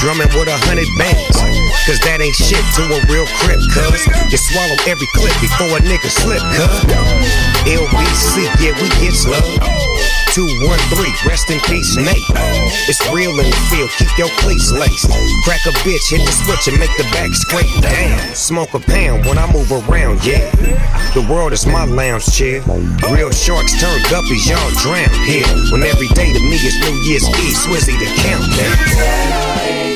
drumming with a hundred bands. Cause that ain't shit to a real crip, cuz. You swallow every clip before a nigga slip, cuz. LBC, yeah, we get love. 213, rest in peace, Nate. It's real in the field, keep your cleats laced. Crack a bitch, hit the switch and make the back scrape. Damn, smoke a pound when I move around, yeah. The world is my lounge chair. Real sharks turn guppies, y'all drown here. When every day to me is New Year's Eve, Swizzy the countdown.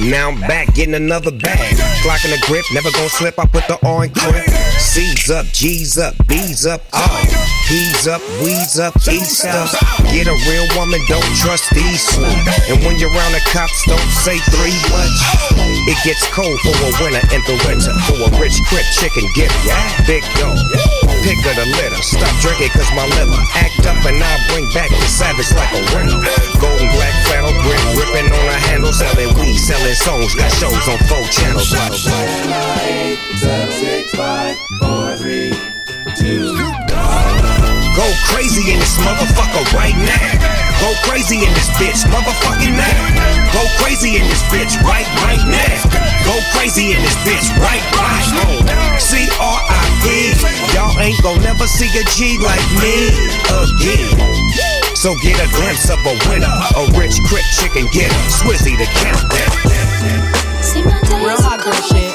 Now I'm back getting another bag. Clocking the grip, never gonna slip. I put the in grip. C's up, G's up, B's up, oh. P's up, we's up, East up. Get a real woman, don't trust these And when you're around the cops, don't say three much. It gets cold for a winter in the winter. For a rich crip chicken get Big dog, pick of the litter. Stop drinking cause my liver act up and I bring back the savage like a winner. Golden black flannel grip, ripping on a handle, selling weed, selling songs, got shows on four channels. Eight, seven, six, five, four, three, two, Go crazy in this motherfucker right now. Go crazy in this bitch, motherfucking now. Go crazy in this bitch right, right now. Go crazy in this bitch right, right now. C R I E. Y'all ain't gon' never see a G like me again. So get a glimpse of a winner, a rich crip chicken getter, Swizzy the countdown. Real hot girl shit.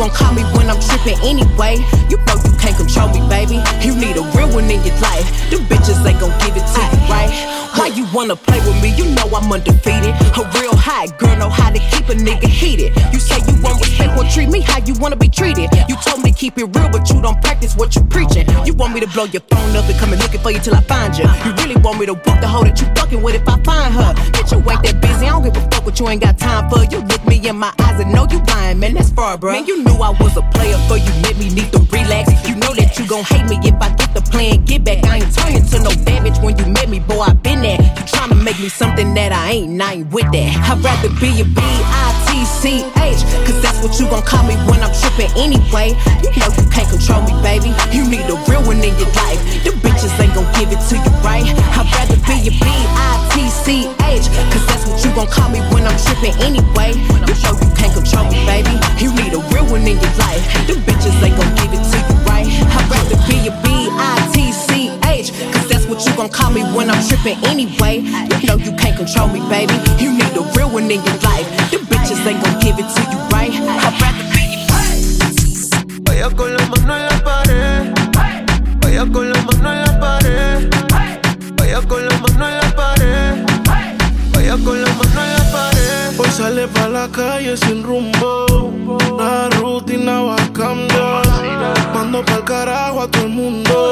Gon' call me when I'm tripping anyway. You know you can't control me, baby. You need a real one in your life. The bitches ain't gon' give it to you, right? Why you wanna play with me? You know I'm undefeated. A real hot girl know how to keep a nigga heated. You say you want treat me how you wanna be treated. You told me to keep it real, but you don't practice what you preaching. You want me to blow your phone up and come and looking for you till I find you. You really want me to book the hoe that you fucking with if I find her. Bitch, you ain't that busy. I don't give a fuck what you ain't got time for. You look me in my eyes and know you lying, man. That's far, bro. Man, you knew I was a player for you. Let me need to relax. You know that you gon' hate me if I get the plan. Get back. I ain't turning to no damage when you met me, boy. I been there. You tryna make me something that I ain't. I ain't with that. I'd rather be a B-I-T-C-H. Cause that's what you gon' call me when I'm trippin' anyway. You know you can't control me, baby. You need a real one in your life. The bitches ain't gon' give it to you right. I'd rather be a B-I-T-C-H. Cause that's what you gon' call me when I'm tripping anyway. You know you can't control me, baby. You need a real one in your life. The bitches ain't gon' give it to you right. I'd rather be a B-I-T-C-H. Cause that's what you gon' call me when I'm trippin' anyway. You know you can't control me, baby. You need a real one in your life. Give it to you right. I'd rather be Vaya con la mano en la pared. Vaya con la mano en la pared. Vaya con la mano en la pared. Vaya con la mano en la pared. Hoy sale pa' la calle sin rumbo. La rutina va a cambiar. Mando pa'l carajo a todo el mundo.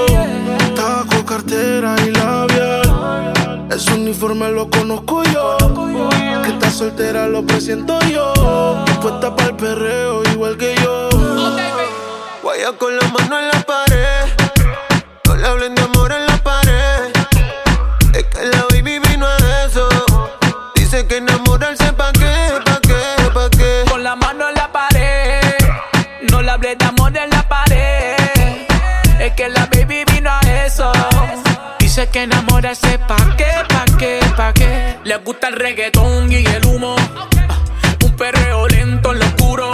Ese uniforme lo conozco yo. Que está soltera lo presiento yo. Puesta para el perreo igual que yo. Vaya con la mano en la pared. No le hablen de amor en la pared. Es que la baby vino a eso. Dice que enamorarse pa' qué, pa' qué, pa' qué. Con la mano en la pared. No le hablé de amor en la pared. Es que la baby vino a eso. Dice que enamorarse pa' qué, qué. Le gusta el reggaetón y el humo. Un perreo lento en lo oscuro.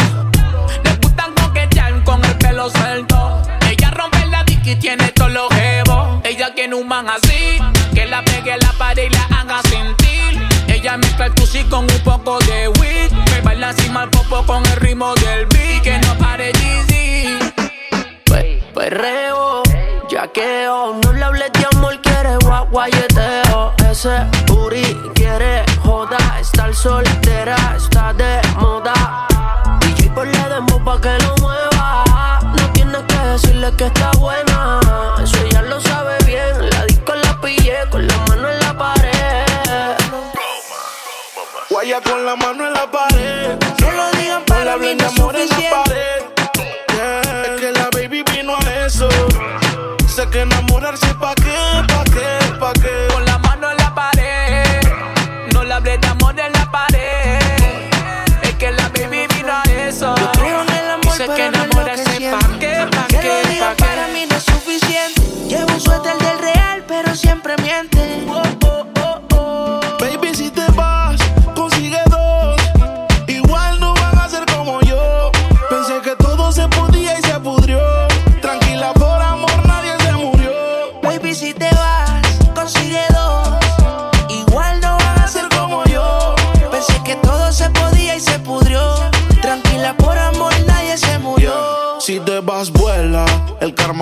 Le gustan coquetear con el pelo suelto. Ella rompe la disc y tiene todos los jebos. Ella quiere un man así. Que la pegue a la pared y la haga sentir. Ella mezcla el tusi con un poco de weed. Me baila así mal popo con el ritmo del beat. Que no pare Jeezy. Pe- Perreo, yaqueo, no le hables de amor, quiere guaguayeteo. Ese que está buena. Eso ella lo sabe bien. La disco la pillé con la mano en la pared. Guaya con la mano en la pared. No lo digan para mí, no amor en la pared. Es que la baby vino a eso. Sé que enamorarse pa' qué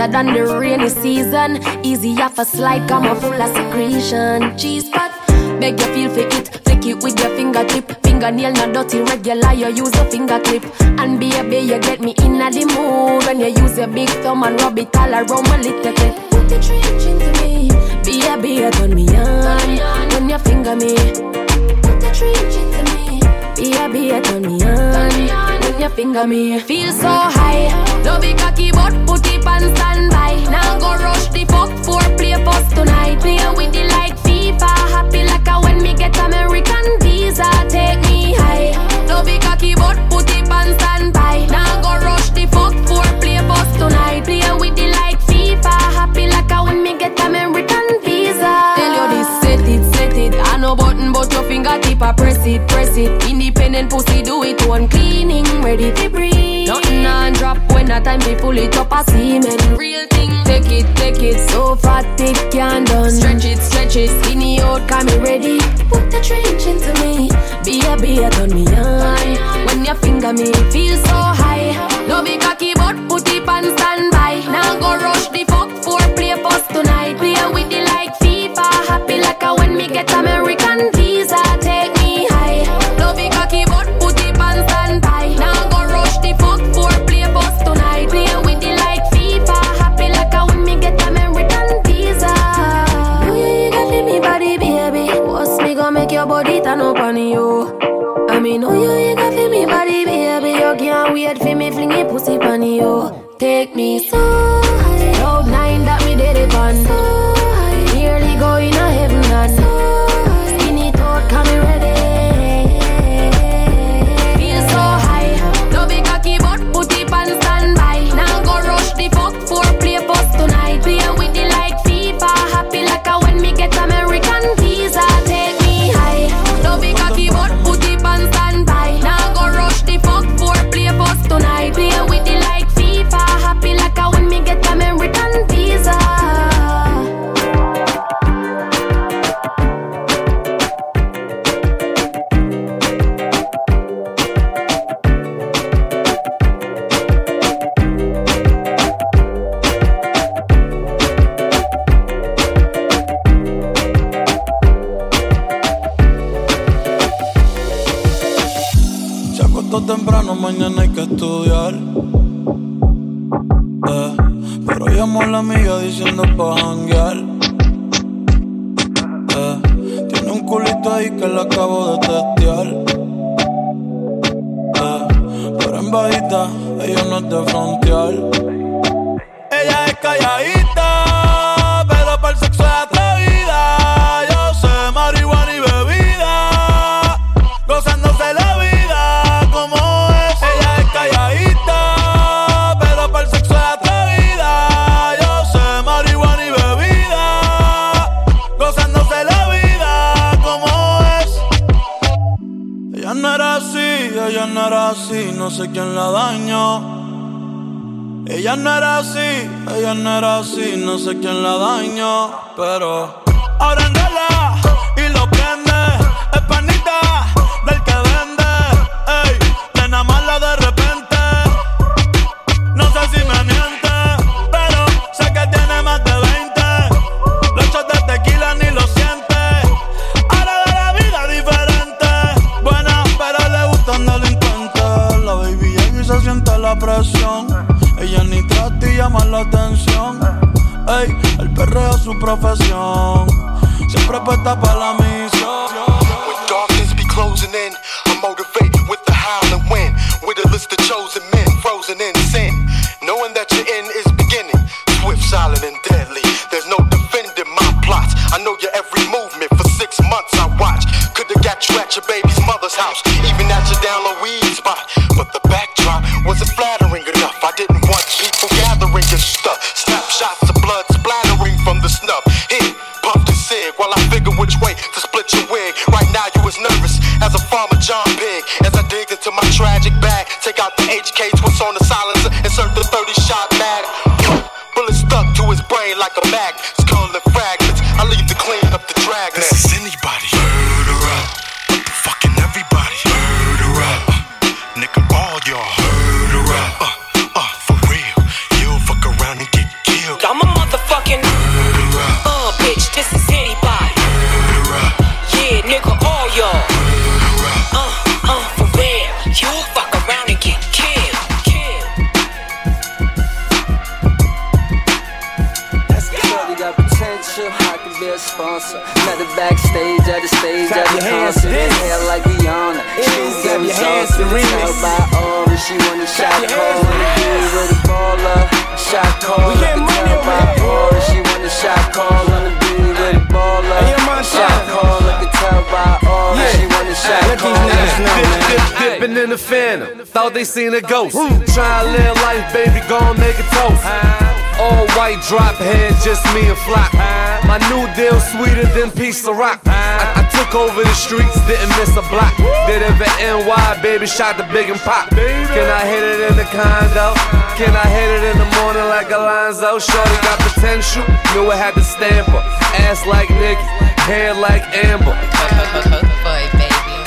Wetter than the rainy season, easy off a slide, come a full of secretion. Cheese pot, beg you feel for it, flick it with your fingertip. Fingernail not dirty, regular, you use a fingertip. And be a baby, you get me in the mood when you use your big thumb and rub it all around my little bit. Put the trench into me, baby, you turn me on when you finger me. Put the trench into me, baby, you turn me on when you finger me. Feel so high, love it cocky but put it on standby. Now go rush the fuck for play first tonight. Play with the like FIFA, happy like a when me get American visa. Take me high, love it cocky but put it on standby. Now go rush the fuck for play first tonight. Play with the like FIFA, happy like a when me get American fingertip, I press it, press it. Independent pussy, do it one cleaning, ready to breathe. Nothing on drop when a time we pull it up a semen. Real thing, take it, take it. So fat, it can done. Stretch it, stretch it. Skinny out, come me ready. Put the trench into me. Be a, be a, turn me on. When you finger me, feel so high. Love it cocky, but put it on standby. Now go rush the fuck for play first tonight. Play with the like FIFA. Happy like a when me get American mañana hay que estudiar. Eh, pero llamó a la amiga diciendo pa' janguear. Eh, tiene un culito ahí que le acabo de testear. Eh, pero en bajita, ella no es de frontear. No sé quién la dañó. Ella no era así, ella no era así, no sé quién la dañó, pero ahora engala profesión. Siempre puesta para la brain by all that she want a shot your call. hands to Wanna be this. with a baller. Shot call. We getting Can money tell by here. all that she want a shot call. Wanna be with a baller. Hey, yo, Montana. Shot call. I can tell by all that she want a shot Let call. these niggas know, Dip, man. dip, dipping in the phantom. Thought they seen a ghost. Try to live life, baby, gon' make a toast. All white drop head, just me and Flock. My new deal sweeter than piece of rock. I, I took over the streets, didn't miss a block. Did it for NY, baby, shot the big and pop. Can I hit it in the condo? Can I hit it in the morning like Alonzo? Shorty got potential, knew I had to stamp her. Ass like Nicki, hair like Amber.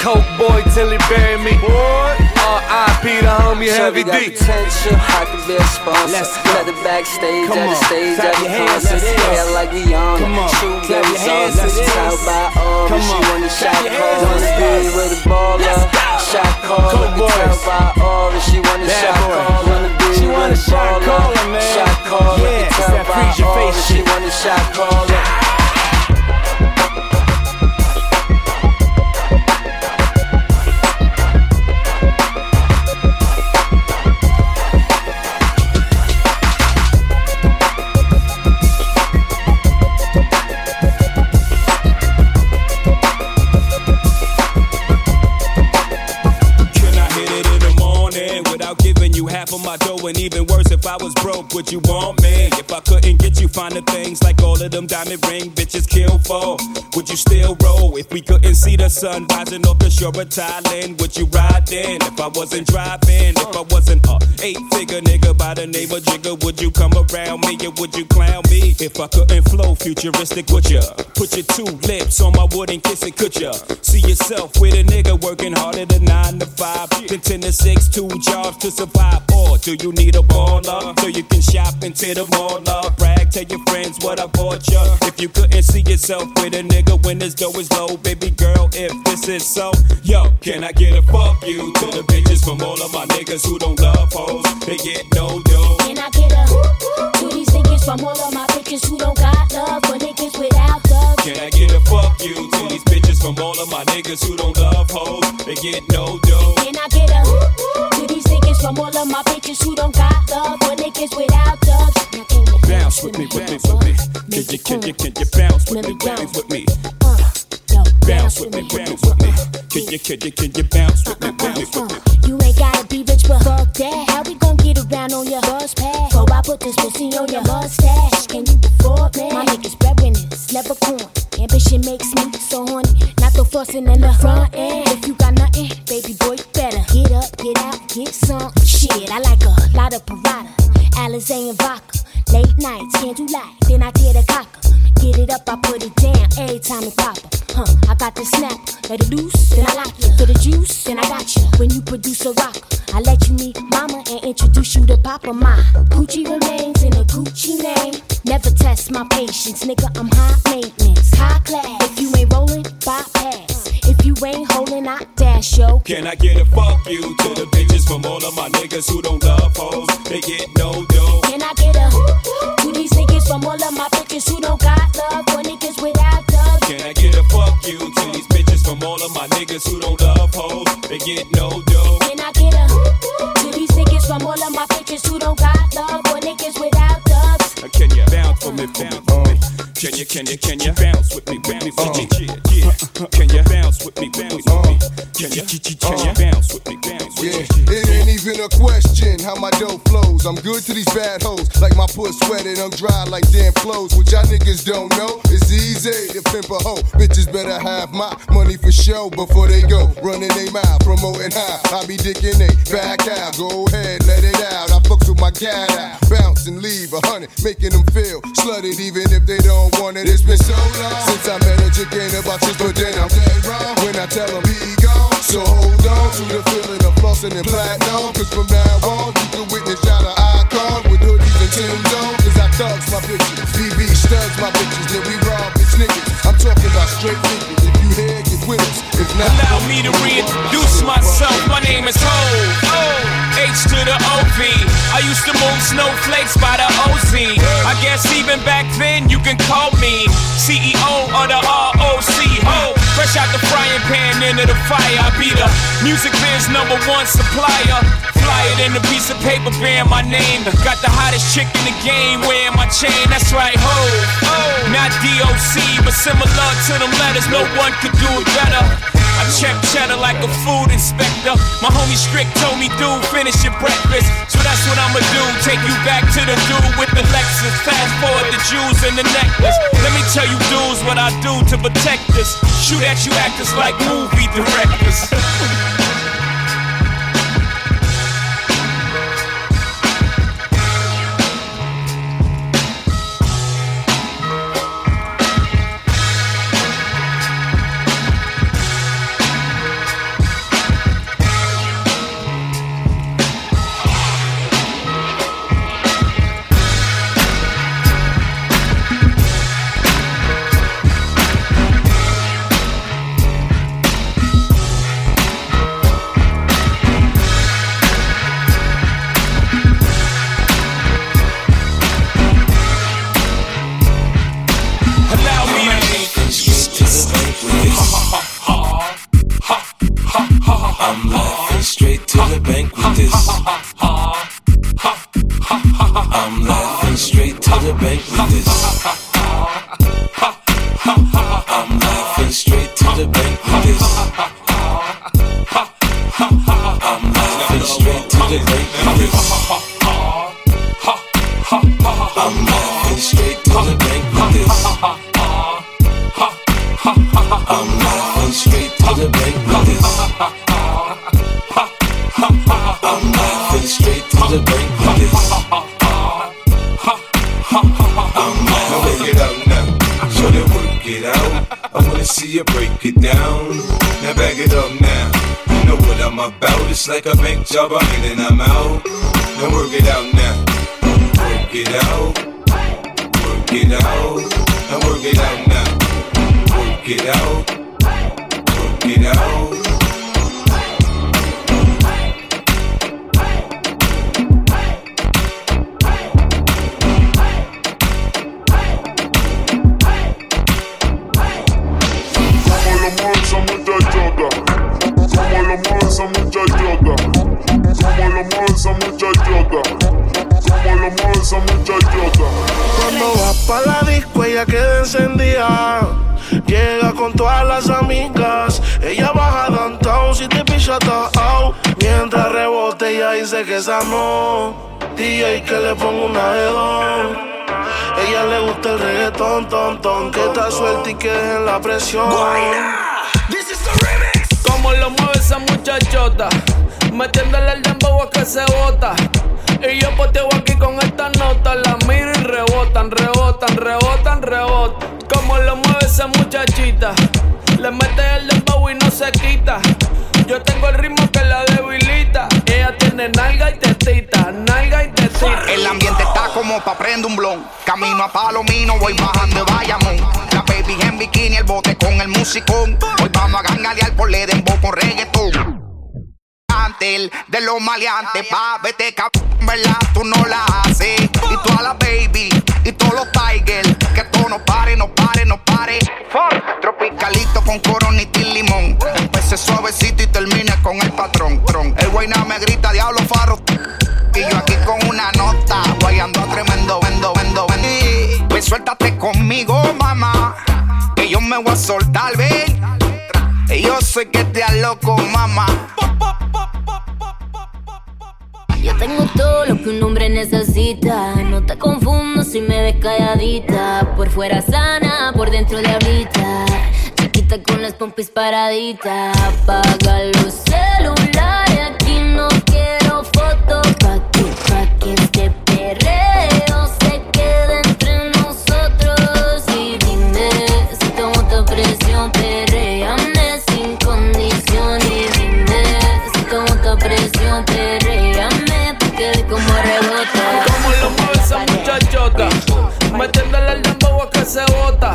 Coke boy till he bury me. R.I.P. the homie Heavy Shorty got D. potential, I can be a sponsor. Let's go. Met her backstage Come at the on. stage at the your hands to concert. Hair like Rihanna. Come on. Shoe Clap your hands to this. Tell by all Come she on. want a Clap shot call. Wanna be this. with a baller. Shot call. Let tell boys. by all she want a shot call. Wanna be She with want a shot man. Shot call. Let Yeah, it's that by freeze your all face she shit. want a shot call. My dough? And even worse, if I was broke, would you want me? If I couldn't get you finer things like all of them diamond ring bitches kill for, would you still roll? If we couldn't see the sun rising off the shore of Thailand, would you ride then? If I wasn't driving, if I wasn't a eight figure nigga by the name of Jigga, would you come around me or would you clown me? If I couldn't flow futuristic, would ya? Put your two lips on my wood and kiss it, could ya? See yourself with a nigga working harder than nine to five, then ten to six, two jobs to survive. Or do you need a baller so you can shop into the mall? Up? Brag, tell your friends what I bought ya. If you couldn't see yourself with a nigga when his dough is low, baby girl, if this is so, yo, can I get a fuck you to the bitches from all of my niggas who don't love hoes? They get no dough. Can I get a to these niggas from all of my bitches who don't got love for niggas without love? Can I get a fuck you to these bitches from all of my niggas who don't love hoes? They get no dough. Can I get a to these niggas from all of my bitches who don't got love for niggas without love? Now can you Bounce with me, with me, with me. Can you, can you, can you bounce with me, bounce with me? Uh, Bounce with me, bounce with me. Can you, can you, can you bounce with me, with me, with me? You ain't gotta be rich, but fuck that. How we gon' get around on your bus pass? Before I put this pussy on your mustache, can you afford me? My niggas breadwinners, never corn. Ambition makes me so horny. Not the fussing in the front end. If you got nothing, baby boy, you better get up, get out, get some. Shit, I like a lot of Prada, Alizé and vodka. Late nights, can't do light, then I tear the cocker. Get it up, I put it down every time it pop up. Huh, I got the snap, let it loose, then I lock you. For the juice, then I got you. When you produce a rock, I let you meet mama and introduce you to papa. My Gucci remains in a Gucci name. Never test my patience, nigga. I'm high maintenance, high class. If you ain't rolling, bypass. If you ain't holding, I dash yo. Can I get a fuck you to the bitches from all of my niggas who don't love hoes? They get no dough. Can I get a to these niggas from all of my bitches who don't got love for niggas without love? Can I get a fuck you to these bitches from all of my niggas who don't love hoes? They get no dough. From all of my bitches who don't got love or niggas without dubs. Can you bounce for me, bounce me, for me? Can you, can you, can you bounce with me, bounce with me? Yeah, yeah. Can you bounce with me, with me, with me? Can you, can you bounce with me? Yeah, it ain't even a question how my dough flows. I'm good to these bad hoes, like my puss sweated. I'm dry like damn clothes. What y'all niggas don't know, it's easy to pimp a hoe. Bitches better have my money for show before they go. Running they mouth, promoting high. I be dicking they back out. Go ahead, let it out. I fucks with my cat out. Bounce and leave a hundred, making them feel slutted even if they don't want it. It's been so long since I met a chick ain't about this, but then I'm wrong when I tell them be gone. So hold on to the feeling of flossing and platinum. Cause from now on, you can witness y'all an icon with hoodies and Tim's on. Cause I thugs my bitches, BB studs my bitches, then we rob bitch niggas. I'm talking about straight niggas. If you here, us. If not, Allow me to reintroduce myself. My name is Hov. H to the OV. I used to move snowflakes by the OZ. I guess even back then you can call me CEO of the ROC. Hov. Fresh out the frying pan into the fire. I be the music biz number one supplier. Fly it in a piece of paper bearing my name. Got the hottest chick in the game wearing my chain. That's right, Hov. Not DOC, but similar to them letters. No one could do it I check cheddar like a food inspector. My homie Strick told me, dude, finish your breakfast. So that's what I'ma do. Take you back to the dude with the Lexus. Fast forward the jewels and the necklace. Let me tell you, dudes, what I do to protect us. Shoot at you actors like movie directors. It out. Que esa no DJ que le ponga una de dos Ella le gusta el reggaetón, ton, ton Que está suelta y que dejen la presión Como lo mueve esa muchachota, metiéndole el dembow a que se bota. Y yo poteo aquí con esta nota, la miro y rebotan, rebotan, rebotan, rebotan. Como lo mueve esa muchachita, le mete el dembow y no se quita. Yo tengo el ritmo que la debilita. Tiene nalga y nalga y. El ambiente está como pa' prender un blon. Camino a Palomino, voy bajando de Bayamón. La baby en bikini, el bote con el musicón. Hoy vamos a gangalear por le dembow con reggaetón. El de los maleantes, pa' vete cabrón, ¿verdad? Tú no la haces. Y toda la baby, y todos los tigers. Que esto no pare, no pare, no pare. Tropicalito con coronita y limón. Empecé suavecito y termine con el patrón. Tron. El guayna me grita, diablo faro. Y yo aquí con una nota, guayando a tremendo, vendo, vendo, vendo. suéltate conmigo, mamá. Que yo me voy a soltar, ven. Yo sé que te loco, mamá. Tengo todo lo que un hombre necesita. No te confundo si me ves calladita. Por fuera sana, por dentro diablita. Chiquita con las pompis paraditas. Apaga los celulares, aquí no quiero fotos. Se bota.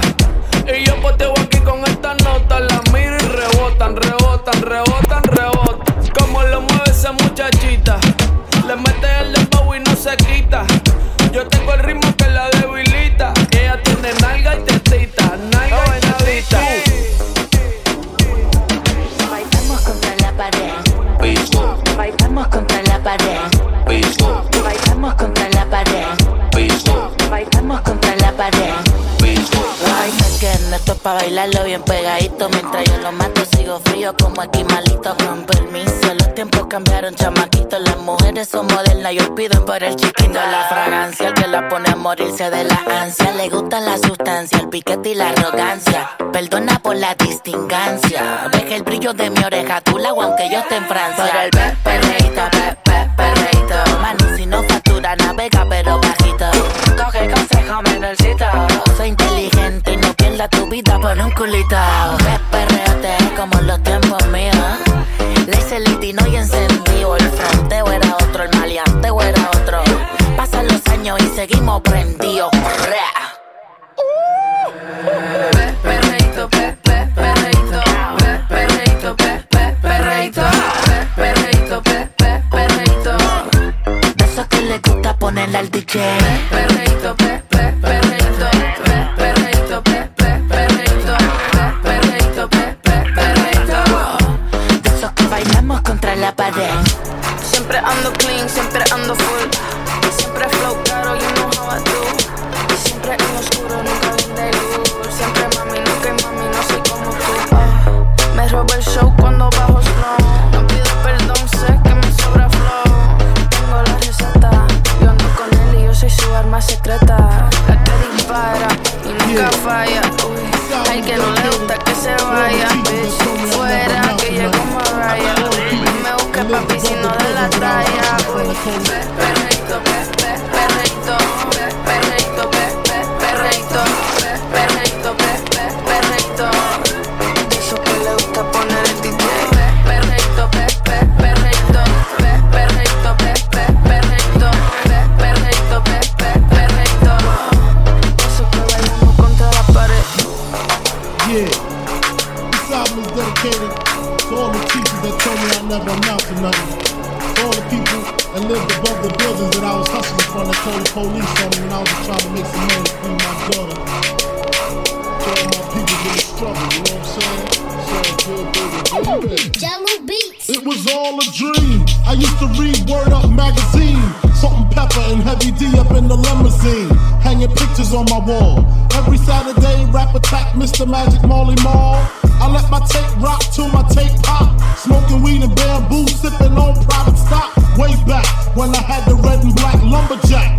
Esto es pa' bailarlo bien pegadito. Mientras yo lo mato, sigo frío como aquí malito. Con permiso, los tiempos cambiaron, chamaquito. Las mujeres son modernas y hoy piden por el chiquito. La fragancia, el que la pone a morirse de la ansia. Le gusta la sustancia, el piquete y la arrogancia. Perdona por la distingancia. Deja el brillo de mi oreja, tu lago, aunque yo esté en Francia. Por el pe, perreíto, pe, pe, perreíto. Mani, si no factura, navega, pero bajito. Coge consejo, menorcito. Pierda tu vida por un culito. Pe, perreate como en los tiempos míos. Le hice el litino y encendido. El fronteo era otro, el maleanteo era otro. Pasan los años y seguimos prendidos. Pe, perreíto, pe, pe, perreíto, pe, perreíto, pe, pe, perreíto, pe, perreíto, pe, pe, perreíto. De esos que le gusta ponerle al DJ. Perreíto, Siempre ando clean, siempre ando full. Siempre flow caro, you know how I do. Siempre en oscuro, nunca Uy, pe, police on me when I was just trying to make some money my daughter. All my people in the struggle, you know what I'm saying? So good, baby, baby. Jello beats. It was all a dream. I used to read Word Up magazine. Salt-N-Pepa and Heavy D up in the limousine. Hanging pictures on my wall. Every Saturday, rap attack Mr. Magic Marley Marl. I let my tape rock till my tape pop. Smoking weed and bamboo, sipping on private stock. Way back when I had the red and black lumberjack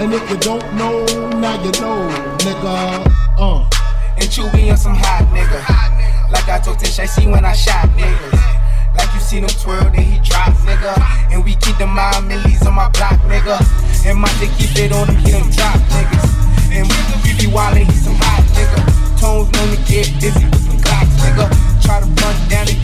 And if you don't know, now you know, nigga. Uh. And Chewy on some hot nigga. Like I told Tish, I see when I shot niggas. Like you seen them twirl, then he drop, nigga. And we keep the mind millies on my block, nigga. And my dick keep it on him, he them drop, niggas. And we, we be wildin', he some hot, nigga. Tones known to get busy with some cocks, nigga. Try to run down and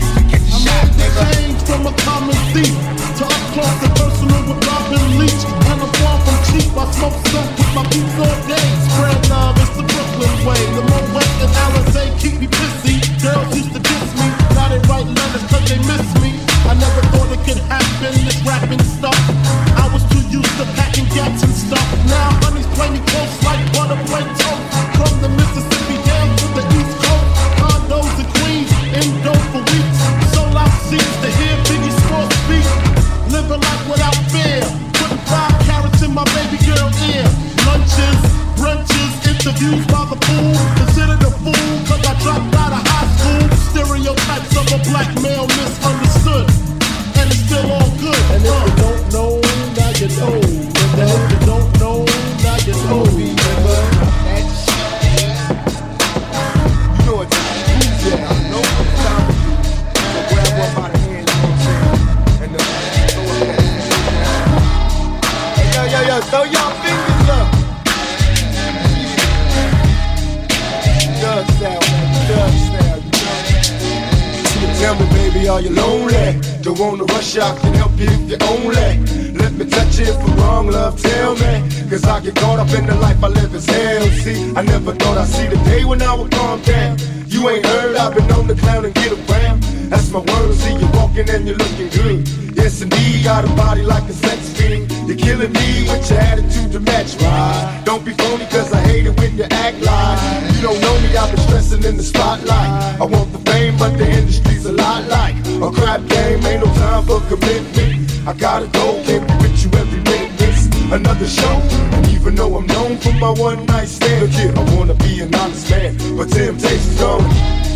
you act like you don't know me. I've been stressing in the spotlight. I want the fame, but the industry's a lot like a crap game. Ain't no time for commitment. I gotta go, can't be with you every minute. It's another show, and even though I'm known for my one night stand, look here, I wanna be an honest man, but temptation's gone.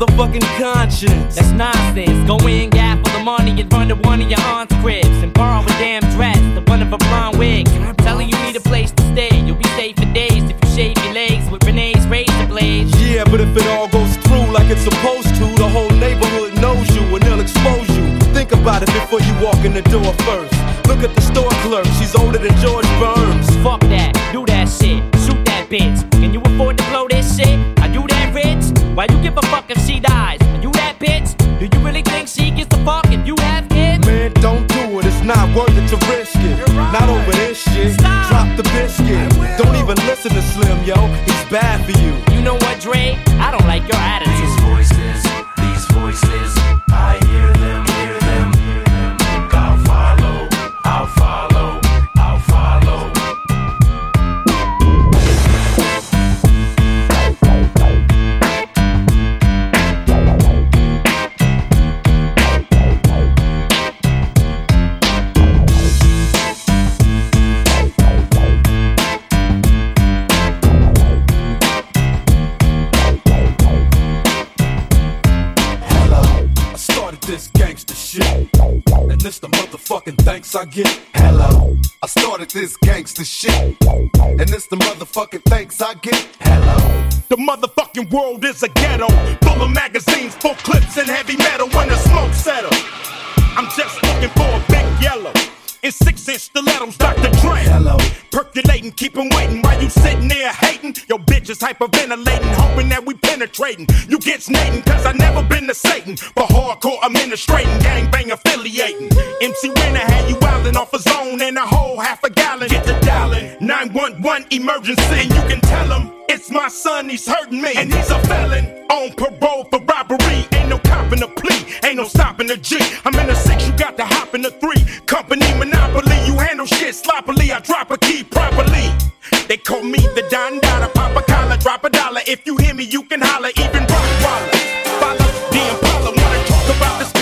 motherfucking conscience. That's nonsense. Go in, gap for the money and run to one of your aunt's crib. world is a ghetto, full of magazines, full clips, and heavy metal when the smoke settles. I'm just looking for a big yellow. In six inch stilettos, Dr. Dre. Hello. Percolating, keep 'em waiting while you sitting there hating. Your bitch is hyperventilating, hoping that we penetrating. You get snating, cause I never been to Satan. But hardcore administrating, gangbang affiliating. MC Renner had you wildin' off a zone and a whole half a gallon. Get the dialing. 911 emergency, and you can tell 'em. It's my son, he's hurting me. And he's a felon on parole for robbery. Ain't no cop in the plea, ain't no stopping the G. I'm in a six, you got the hop in the three. Company monopoly, you handle shit sloppily. I drop a key properly. They call me the Don Dada, pop a collar, drop a dollar. If you hear me, you can holler. Even Rockwaller, follow the Impala. Wanna talk about this?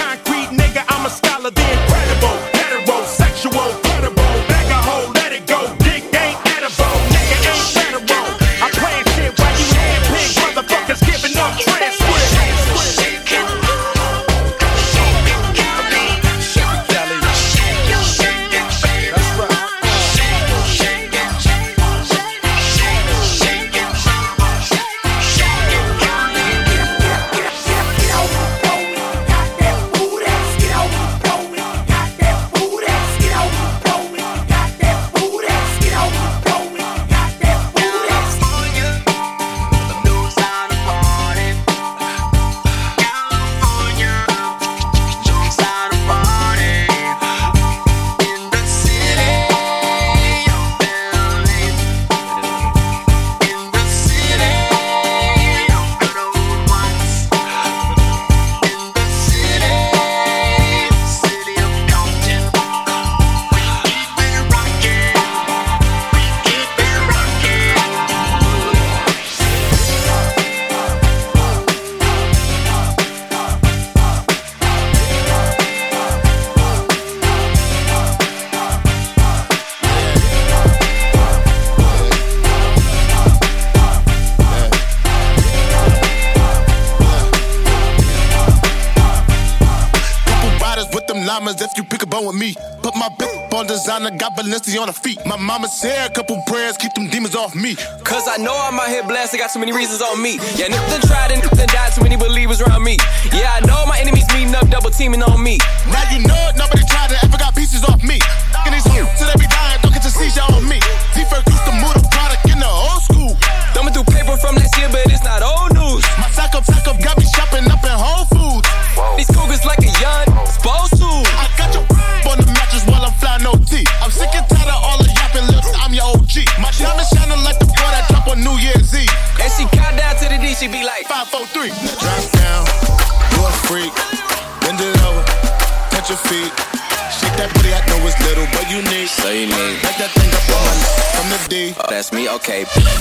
Llamas if you pick a bone with me. Put my bitch on designer, got Balenci on her feet. My mama said a couple prayers, keep them demons off me. Cause I know I'm out here blessed, I got too many reasons on me. Yeah, done tried and done died, too many believers around me. Yeah, I know my enemies meeting up, double teaming on me. Now you know it, nobody tried to ever got pieces off me. Fucking these hoes till they be dying, don't get your seizure on me. D-Ferg used to move the product in the old school. Thumbing through paper from last year, but it's not old news. My sack up, sack up, got me like, 5, 4, 3. Drop down, you a freak. Bend it over, touch your feet. Shake that booty, I know it's little, but you need. So you need. Back that thing up on my from the D. Oh, that's me, okay. Bend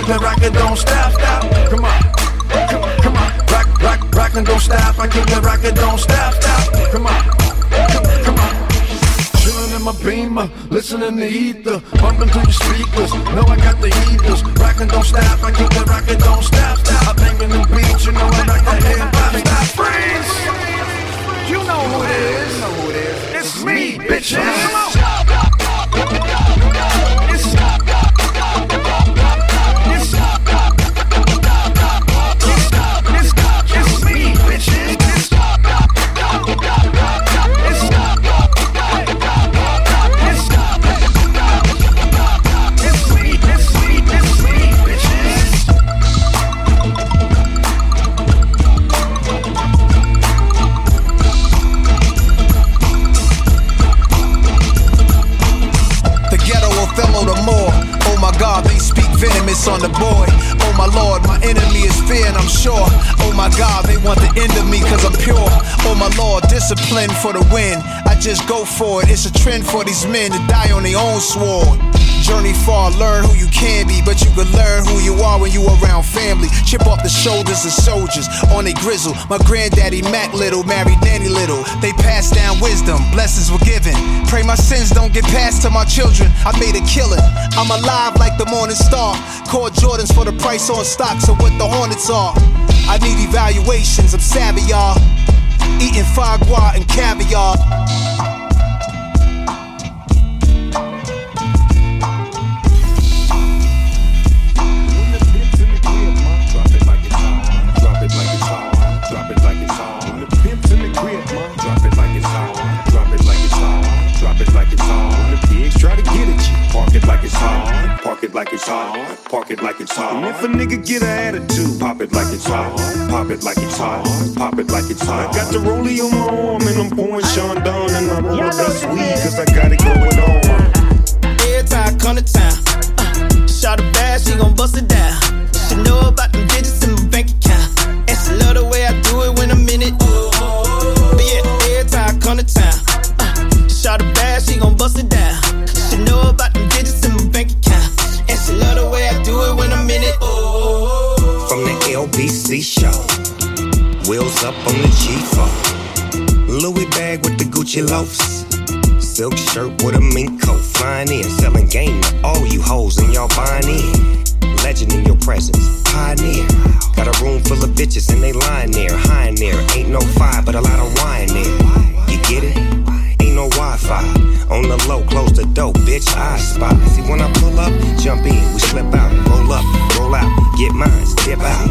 keep it rockin' don't stop, stop. Come on, come on, come on. Rock, rock, rockin' don't stop, I keep it rockin' don't stop, stop. Come on, come, come on. Chillin' in my beamer, listening to ether, bumping through the speakers. Know I got the heaters. Rockin' don't stop, I keep it rockin' don't stop, stop. I'm banging the beat, you know I like that hip hop. Stop, friends. You know who it is. You know who it is. It's me, bitches. Come on. Just go for it. It's a trend for these men to die on their own sword. Journey far, learn who you can be, but you can learn who you are when you around family. Chip off the shoulders of soldiers on a grizzle. My granddaddy Mac Little married Nanny Little. They passed down wisdom, blessings were given. Pray my sins don't get passed to my children. I made a killing. I'm alive like the morning star. Call Jordans for the price on stocks of what the Hornets are. I need evaluations, I'm savvy, y'all. Eating foie gras and caviar. It's hot. Park it like it's hot. And if a nigga get an attitude, pop it like it's hot. Pop it like it's hot. Pop it like it's hot. I got the rollie on my arm and I'm pouring Sean down and I'm on my best weed cause I got it going on. Every time I come to town, uh, shot a bad, she gon' bust it down. She know about them digits in my bank account. And she love the way I do it when I'm in it. But yeah, every time I come to town, uh, shot a bad, she gon' bust it down. Wheels up on the G4. Louis bag with the Gucci loafs. Silk shirt with a mink coat, flying in, selling game to all you hoes and y'all buying in. Legend in your presence, pioneer. Got a room full of bitches and they lying there, high in there. Ain't no fire, but a lot of wine there. On the low, close the door, bitch. I spot. See when I pull up, jump in, we slip out, roll up, roll out, get mines, dip out.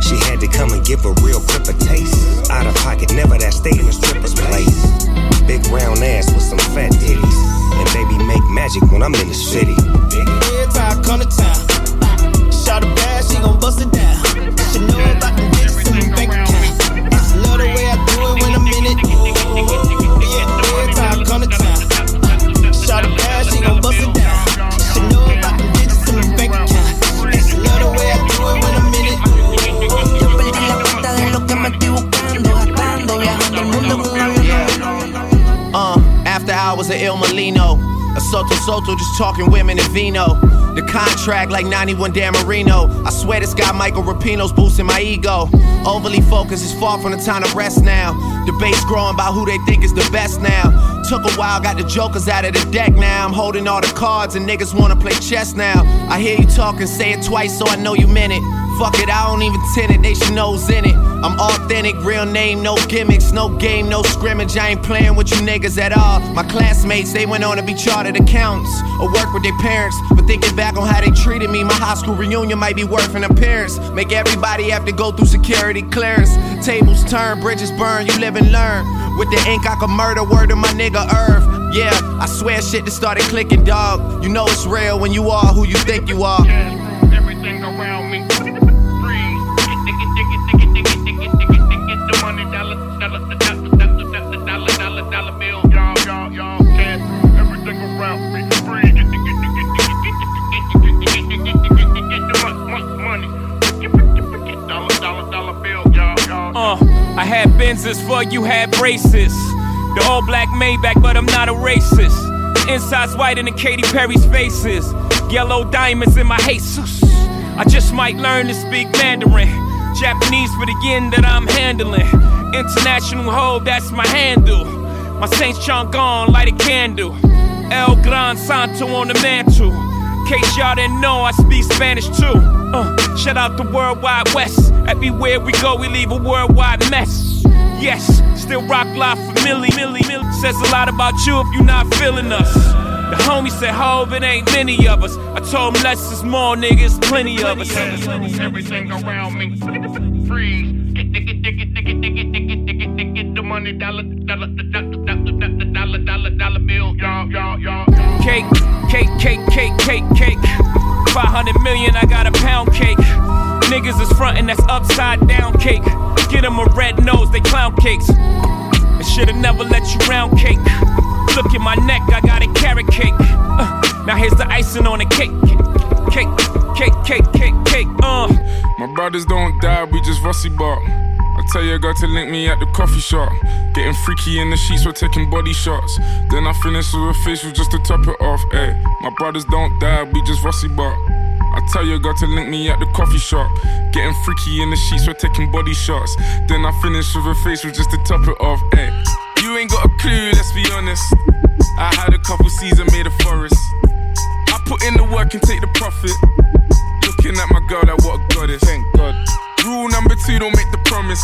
She had to come and give a real grip a taste. Out of pocket, never that stay in the stripper's place. Big round ass with some fat titties. And baby make magic when I'm in the city. Every time I come to town, shot a bad, she gon' bust it down. She know about the Soto Soto, just talking women and vino. The contract like 91 Dan Marino. I swear this guy Michael Rapino's boosting my ego. Overly focused is far from the time to rest now. Debates growing about who they think is the best now. Took a while, got the jokers out of the deck now. I'm holding all the cards and niggas wanna play chess now. I hear you talking, say it twice so I know you meant it. Fuck it, I don't even tend it, they should know's in it. I'm authentic, real name, no gimmicks, no game, no scrimmage. I ain't playing with you niggas at all. My classmates, they went on to be chartered accountants or work with their parents. But thinking back on how they treated me, my high school reunion might be worth an appearance. Make everybody have to go through security clearance. Tables turn, bridges burn, you live and learn. With the ink, I could murder word of my nigga Irv. Yeah, I swear shit just started clicking, dog. You know it's real when you are who you think you are. Everything around me. Had Benzes for you had braces. The all black Maybach, but I'm not a racist. Inside's whiter than Katy Perry's faces. Yellow diamonds in my Jesus. I just might learn to speak Mandarin. Japanese for the yen that I'm handling. International hoe, that's my handle. My Saint Chang'an, light a candle. El Gran Santo on the mantle. Case y'all didn't know, I speak Spanish too. Uh, shout out the Worldwide West. Everywhere we go, we leave a worldwide mess. Yes, still rock life for Millie, Millie, Millie. Says a lot about you if you're not feeling us. The homie said, Hove, it ain't many of us. I told him less is more, niggas, plenty of us. Everything around me. Freeze. Get the, money, dollar, dollar, dollar, Cake, cake, cake, cake, cake, cake. 500 million, I got a pound cake. Niggas is frontin', that's upside down cake. Get 'em a red nose, they clown cakes. I should've never let you round cake. Look at my neck, I got a carrot cake. Uh, now here's the icing on the cake. Cake, cake, cake, cake, cake, uh. My brothers don't die, we just rusty bark. I tell your girl to link me at the coffee shop. Getting freaky in the sheets, we're taking body shots. Then I finish with a facial just to top it off. Ayy, my brothers don't die, we just rusty bark. I tell your girl to link me at the coffee shop. Getting freaky in the sheets, we're taking body shots. Then I finish with a facial just to top it off. Ayy, you ain't got a clue, let's be honest. I had a couple seasons made a forest. I put in the work and take the profit. Looking at my girl like what a goddess. Thank God. Rule number two, don't make the promise.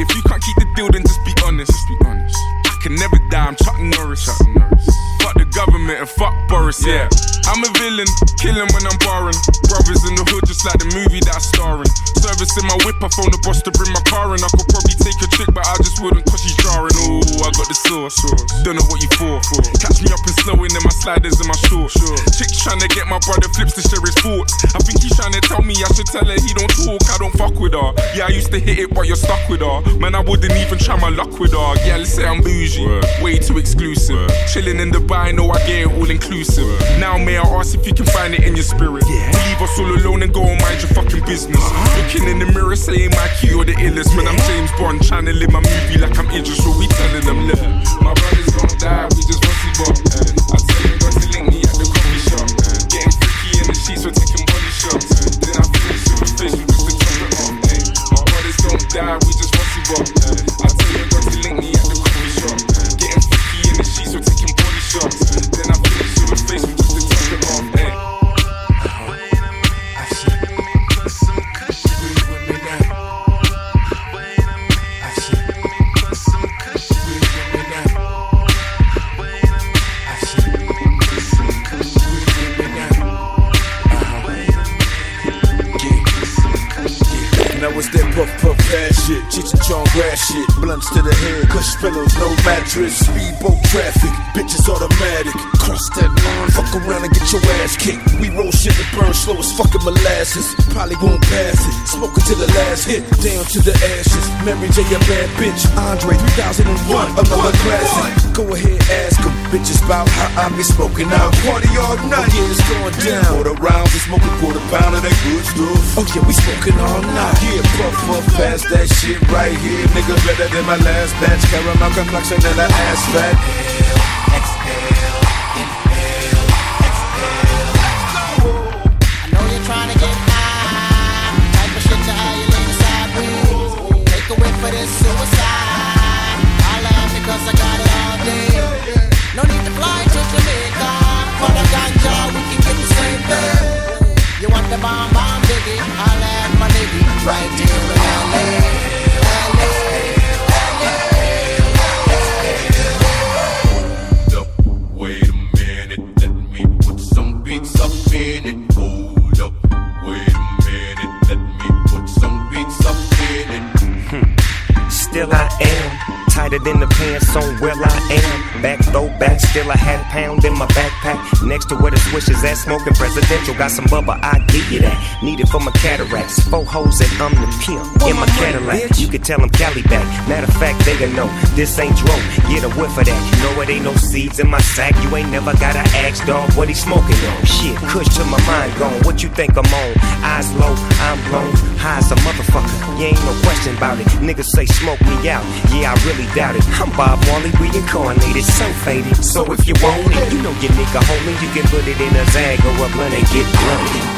If you can't keep the deal, then just be honest. Just be honest. I can never die, I'm Chuck Norris. Chuck Norris. Fuck the government and fuck Boris, yeah. I'm a villain, killing when I'm barring. Brothers in the hood, just like the movie that I'm starring. Service in my whip, I phone the boss to bring my car in. I could probably take a chick, but I just wouldn't cause she's jarring. Ooh, I got the sauce. Don't know what you for. Catch me up and slowing in my sliders and my shorts. Chick's trying to get my brother flips to share his thoughts. I think he's trying to tell me I should tell her he don't talk, I don't fuck with her. Yeah, I used to hit it, but you're stuck with her. Man, I wouldn't even try my luck with her. Yeah, let's say I'm bougie, way too exclusive. Chilling in Dubai, know I get it all inclusive. Now, may I ask if you can find it in your spirit? To leave us all alone and go and mind your fucking business. Uh-huh. Looking in the mirror, saying my key or the illest. When I'm James Bond, trying to live my movie like I'm Idris, so we telling them, look, my brothers gonna die, we just rusty bop. I tell shit, blunts to the head, cush pillows, no mattress, speedboat traffic, bitches automatic. Cross that line, fuck around and get your ass kicked. We roll shit that burn slow as fucking molasses. Probably won't pass it. Smoking to the last hit, down to the ashes. Mary J, a bad bitch. Andre 3001, another classic. Go ahead, ask them. Bitches about how I be smoking out. Party all night. Yeah, it's going down. Quarter rounds, we smoking quarter pound of that good stuff. Oh, yeah, we smoking all night. Yeah, puff, puff, pass that shit right here. Nigga, better than my last batch. Caramel complexion and an ass fat. Exhale, exhale, Got some bubba, I give you that. Need it for my cataracts. Four hoes and I'm the pimp in my Cadillac. You can tell them Cali back. Matter of fact, they gon' know this ain't dro. Get a whiff of that. You know it ain't no seeds in my sack. You ain't never gotta ask dog what he smoking on. Shit, kush to my mind gone. What you think I'm on? Eyes low, I'm blown. High as a motherfucker. You ain't no question about it. Niggas say smoke me out. Yeah, I really doubt it. I'm Bob Marley reincarnated, so faded. So if you want it, you know your nigga homie. You can put it in a zag or a blunt and get blunted.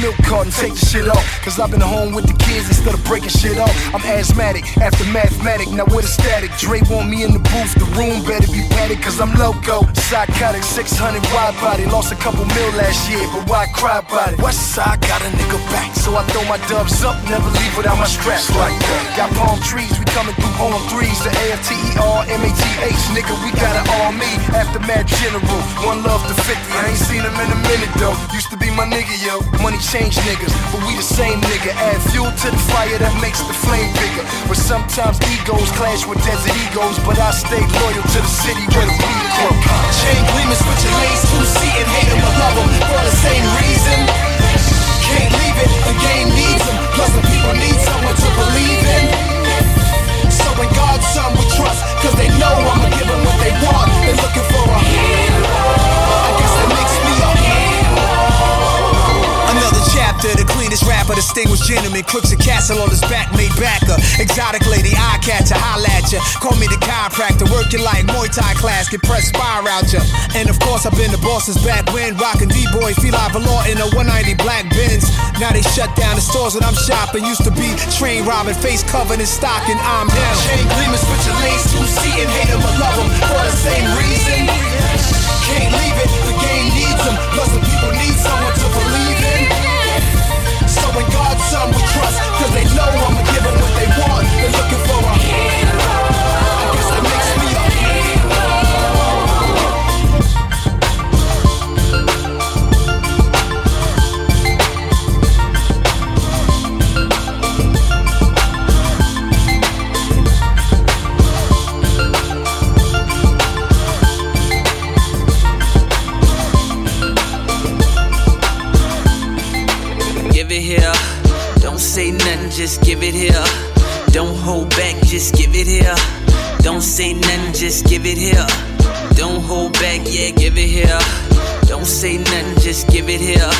Milk carton, take the shit off. Cause I've been home with the kids instead of breaking shit off. I'm asthmatic after mathematic, now with a static. Dre want me in the booth, the room better be padded, cause I'm loco. Psychotic, 600 wide body, lost a couple mil last year, but why cry about it? West side got a nigga back, so I throw my dubs up, never leave without my straps like that. Got palm trees, we coming through on threes, the A-F-T-E-R, M-A-T-H, nigga, we got all me. Aftermath general, one love to 50, I ain't seen him in a minute though. Used to be my nigga, yo. Money change niggas, but we the same nigga. Add fuel to the fire that makes the flame bigger. But sometimes egos clash with desert egos, but I stay loyal to the city where the weed grow. Chain gleaming, switching lanes, two seat and hate 'em or love 'em for the same reason. Can't leave it, the game needs 'em. Plus the people need someone to believe in. So in God's son we trust, cause they know I'ma give 'em what they want. They're looking for a hero. Cleanest rapper, distinguished gentleman, crooks a castle on his back, made backer. Exotic lady, eye catcher, holla at ya. Call me the chiropractor, working like Muay Thai class, get press fire out ya. And of course, I've been the boss's back when rockin' D-boy, like law in a 190 black Benz. Now they shut down the stores that I'm shopping. Used to be train robbing, face covered in stock, and I'm down. Chain gleaming, switching lanes, two seat and hate 'em or love 'em for the same reason. Can't leave it, the game needs 'em. Plus the people need someone to believe in. So in God's son we trust, cause they know I'ma give give 'em what they want. They're looking for a just give it here. Don't hold back, just give it here. Don't say nothing, just give it here. Don't hold back, yeah, give it here. Don't say nothing, just give it here.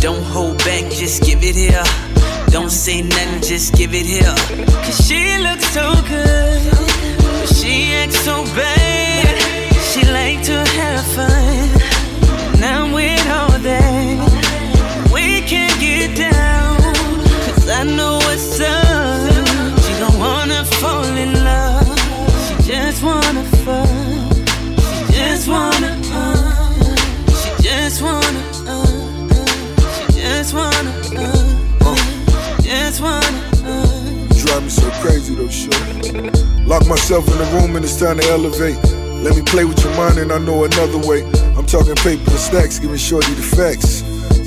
Don't hold back, just give it here. Don't say nothing, just give it here. Cause she looks so good, but she acts so bad. She like to have fun, and I'm with all that. We can get down, cause I know just wanna, uh, uh, just wanna, uh, just wanna, uh. Drive me so crazy though, sure. Lock myself in the room and it's time to elevate. Let me play with your mind and I know another way. I'm talking paper and stacks, giving shorty the facts.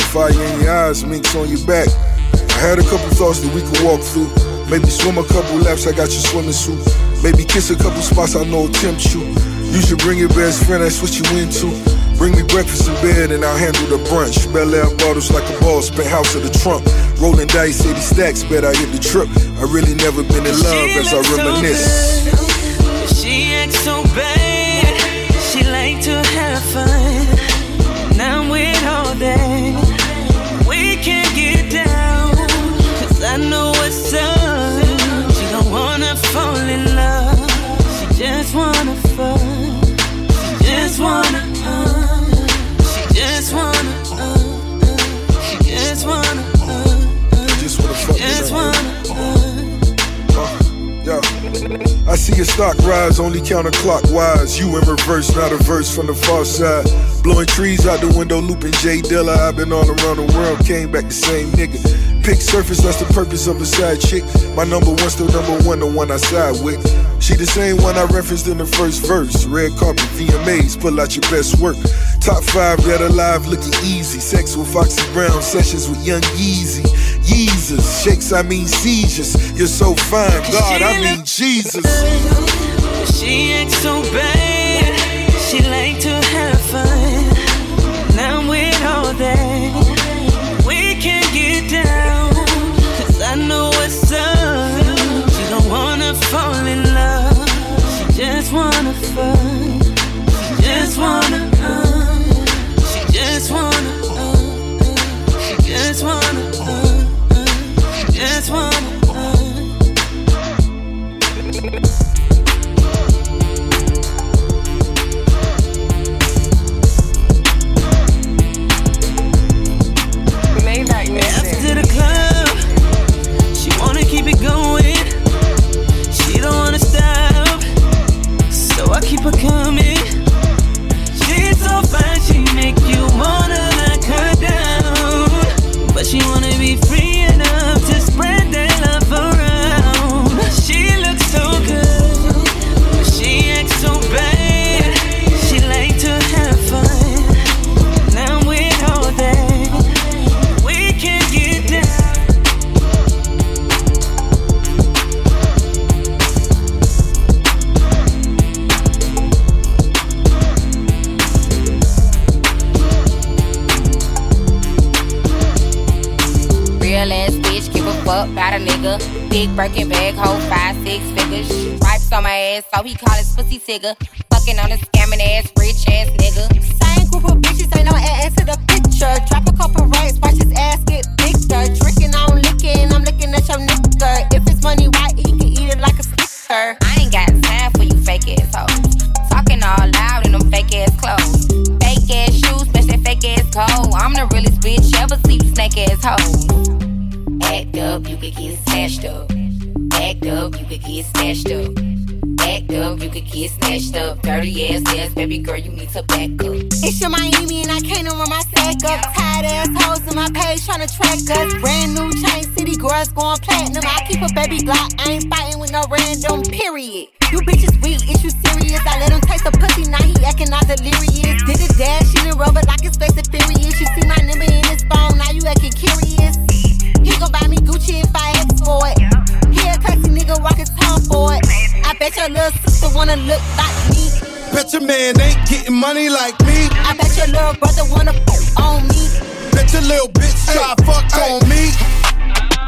Fire in your eyes, minks on your back. I had a couple thoughts that we could walk through. Maybe swim a couple laps, I got your swimming suit. Maybe kiss a couple spots I know tempt you. You should bring your best friend, that's what you into. Bring me breakfast in bed and I'll handle the brunch. Bel Air bottles like a ball, spent house of the trunk. Rolling dice, 80 stacks, bet I hit the trip. I really never been in love as I reminisce. She acts so bad. She like to have fun. Now I'm with all that. I see your stock rise, only counterclockwise. You in reverse, not a verse from the far side. Blowing trees out the window, looping J Dilla. I've been all around the world, came back the same nigga. Pick surface, that's the purpose of a side chick. My number one, still number one, the one I side with. She the same one I referenced in the first verse. Red carpet, VMAs, pull out your best work. Top five, yet alive, looking easy. Sex with Foxy Brown, sessions with Young Yeezy. Yeezus, shakes, I mean seizures. You're so fine, God, I mean Jesus. She acts so bad. She like to tigger. Fucking on a scamming ass, rich ass nigga. Same group of bitches, ain't no ass to the picture. Drop a couple rights, watch his ass get bigger. Drinking on licking, I'm looking at your nigga. If it's money, why he can eat it like a sticker? I ain't got time for you fake ass hoes. Talking all loud in them fake ass clothes. Fake ass shoes, match that fake ass coat. I'm the realest bitch ever you snake ass hoes. Act up, you could get snatched up. Act up, you could get snatched up. Act up, you could get snatched up. Dirty ass ass, baby girl, you need to back up. It's your Miami and I can't run my stack up. Tired ass hoes in my page tryna track us. Brand new chain city girls going platinum. I keep a baby Glock, I ain't fighting with no random period. You bitches weak, is you serious? I let him taste the pussy, now he acting all delirious. Did a dash in the rubber like his face is furious. You see my number in his phone, now you acting curious. He gon' buy me Gucci if I ask for it. He a classy nigga, walk his tongue. I bet your little sister wanna look like me. Bet your man ain't getting money like me. I bet your little brother wanna fuck on me. Bet your little bitch try fuck on me.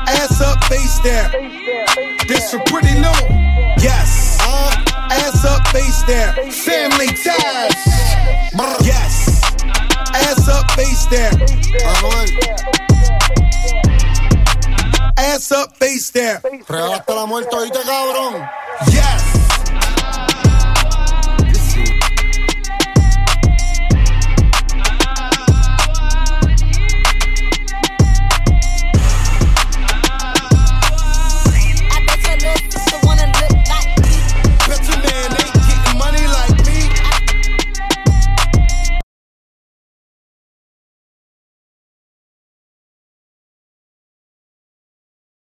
Ass up, face down. This for pretty new. Yes. Uh, ass up, face down. Family ties. Yes. Ass up, face down. Ass up, face down. Regalaste la muerte, oíste, cabrón.